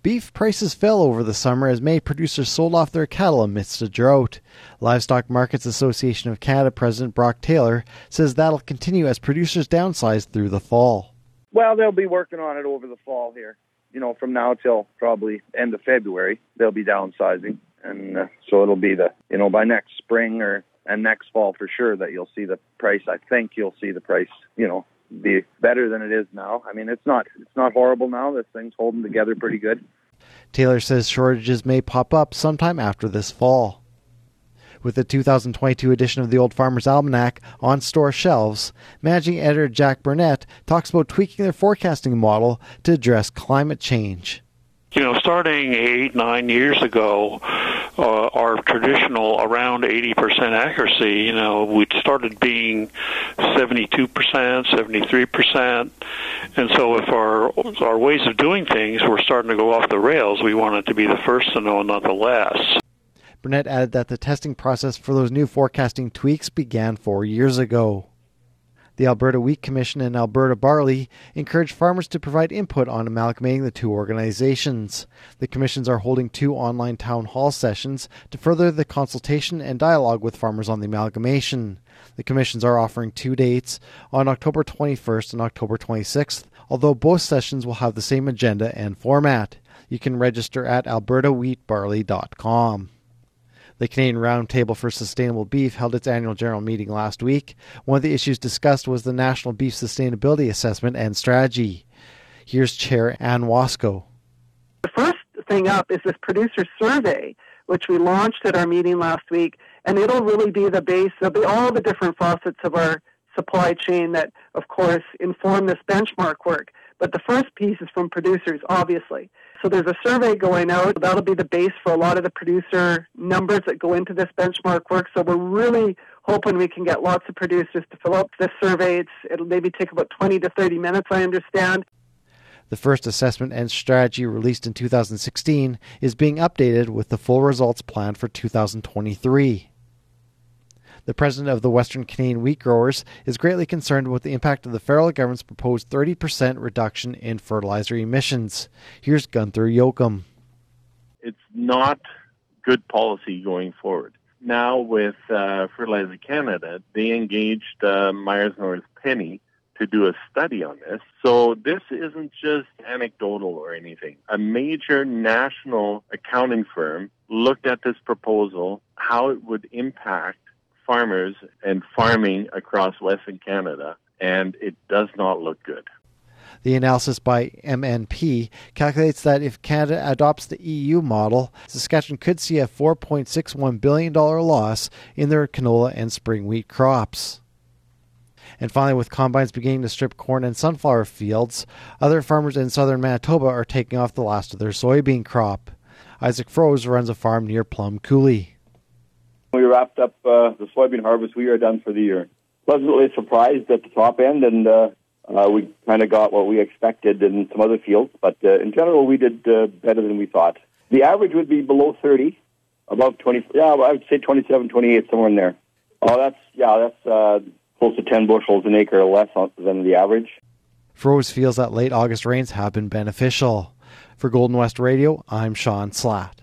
Beef prices fell over the summer as May producers sold off their cattle amidst a drought. Livestock Markets Association of Canada President Brock Taylor says that'll continue as producers downsize through the fall. Well, they'll be working on it over the fall here. You know, from now till probably end of February, they'll be downsizing, and uh, so it'll be the you know by next spring or and next fall for sure that you'll see the price. I think you'll see the price. You know, be better than it is now. I mean, it's not it's not horrible now. This thing's holding together pretty good. Taylor says shortages may pop up sometime after this fall. With the 2022 edition of the Old Farmer's Almanac on store shelves, managing editor Jack Burnett talks about tweaking their forecasting model to address climate change. You know, starting eight, nine years ago, uh, our traditional around 80% accuracy, you know, we started being 72%, 73%. And so if our, our ways of doing things were starting to go off the rails, we wanted to be the first to know, not the last. Burnett added that the testing process for those new forecasting tweaks began four years ago. The Alberta Wheat Commission and Alberta Barley encourage farmers to provide input on amalgamating the two organizations. The commissions are holding two online town hall sessions to further the consultation and dialogue with farmers on the amalgamation. The commissions are offering two dates on October 21st and October 26th, although both sessions will have the same agenda and format. You can register at albertawheatbarley.com. The Canadian Roundtable for Sustainable Beef held its annual general meeting last week. One of the issues discussed was the National Beef Sustainability Assessment and Strategy. Here's Chair Anne Wasko. The first thing up is this producer survey, which we launched at our meeting last week, and it'll really be the base of all the different facets of our supply chain that, of course, inform this benchmark work. But the first piece is from producers, obviously. So there's a survey going out. That'll be the base for a lot of the producer numbers that go into this benchmark work. So we're really hoping we can get lots of producers to fill out this survey. It's, it'll maybe take about 20 to 30 minutes, I understand. The first assessment and strategy released in 2016 is being updated with the full results planned for 2023. The president of the Western Canadian Wheat Growers is greatly concerned with the impact of the federal government's proposed 30% reduction in fertilizer emissions. Here's Gunther Jochum. It's not good policy going forward. Now, with uh, Fertilizer Canada, they engaged uh, Meyers Norris Penny to do a study on this. So this isn't just anecdotal or anything. A major national accounting firm looked at this proposal, how it would impact farmers and farming across Western Canada, and it does not look good. The analysis by MNP calculates that if Canada adopts the EU model, Saskatchewan could see a $4.61 billion loss in their canola and spring wheat crops. And finally, with combines beginning to strip corn and sunflower fields, other farmers in southern Manitoba are taking off the last of their soybean crop. Isaac Froese runs a farm near Plum Coulee. We wrapped up uh, the soybean harvest. We are done for the year. Pleasantly surprised at the top end, and uh, uh, we kind of got what we expected in some other fields. But uh, in general, we did uh, better than we thought. The average would be below 30, above 20. Yeah, I would say 27, 28, somewhere in there. Oh, that's yeah, that's uh, close to 10 bushels an acre less than the average. Froese feels that late August rains have been beneficial. For Golden West Radio, I'm Sean Slatt.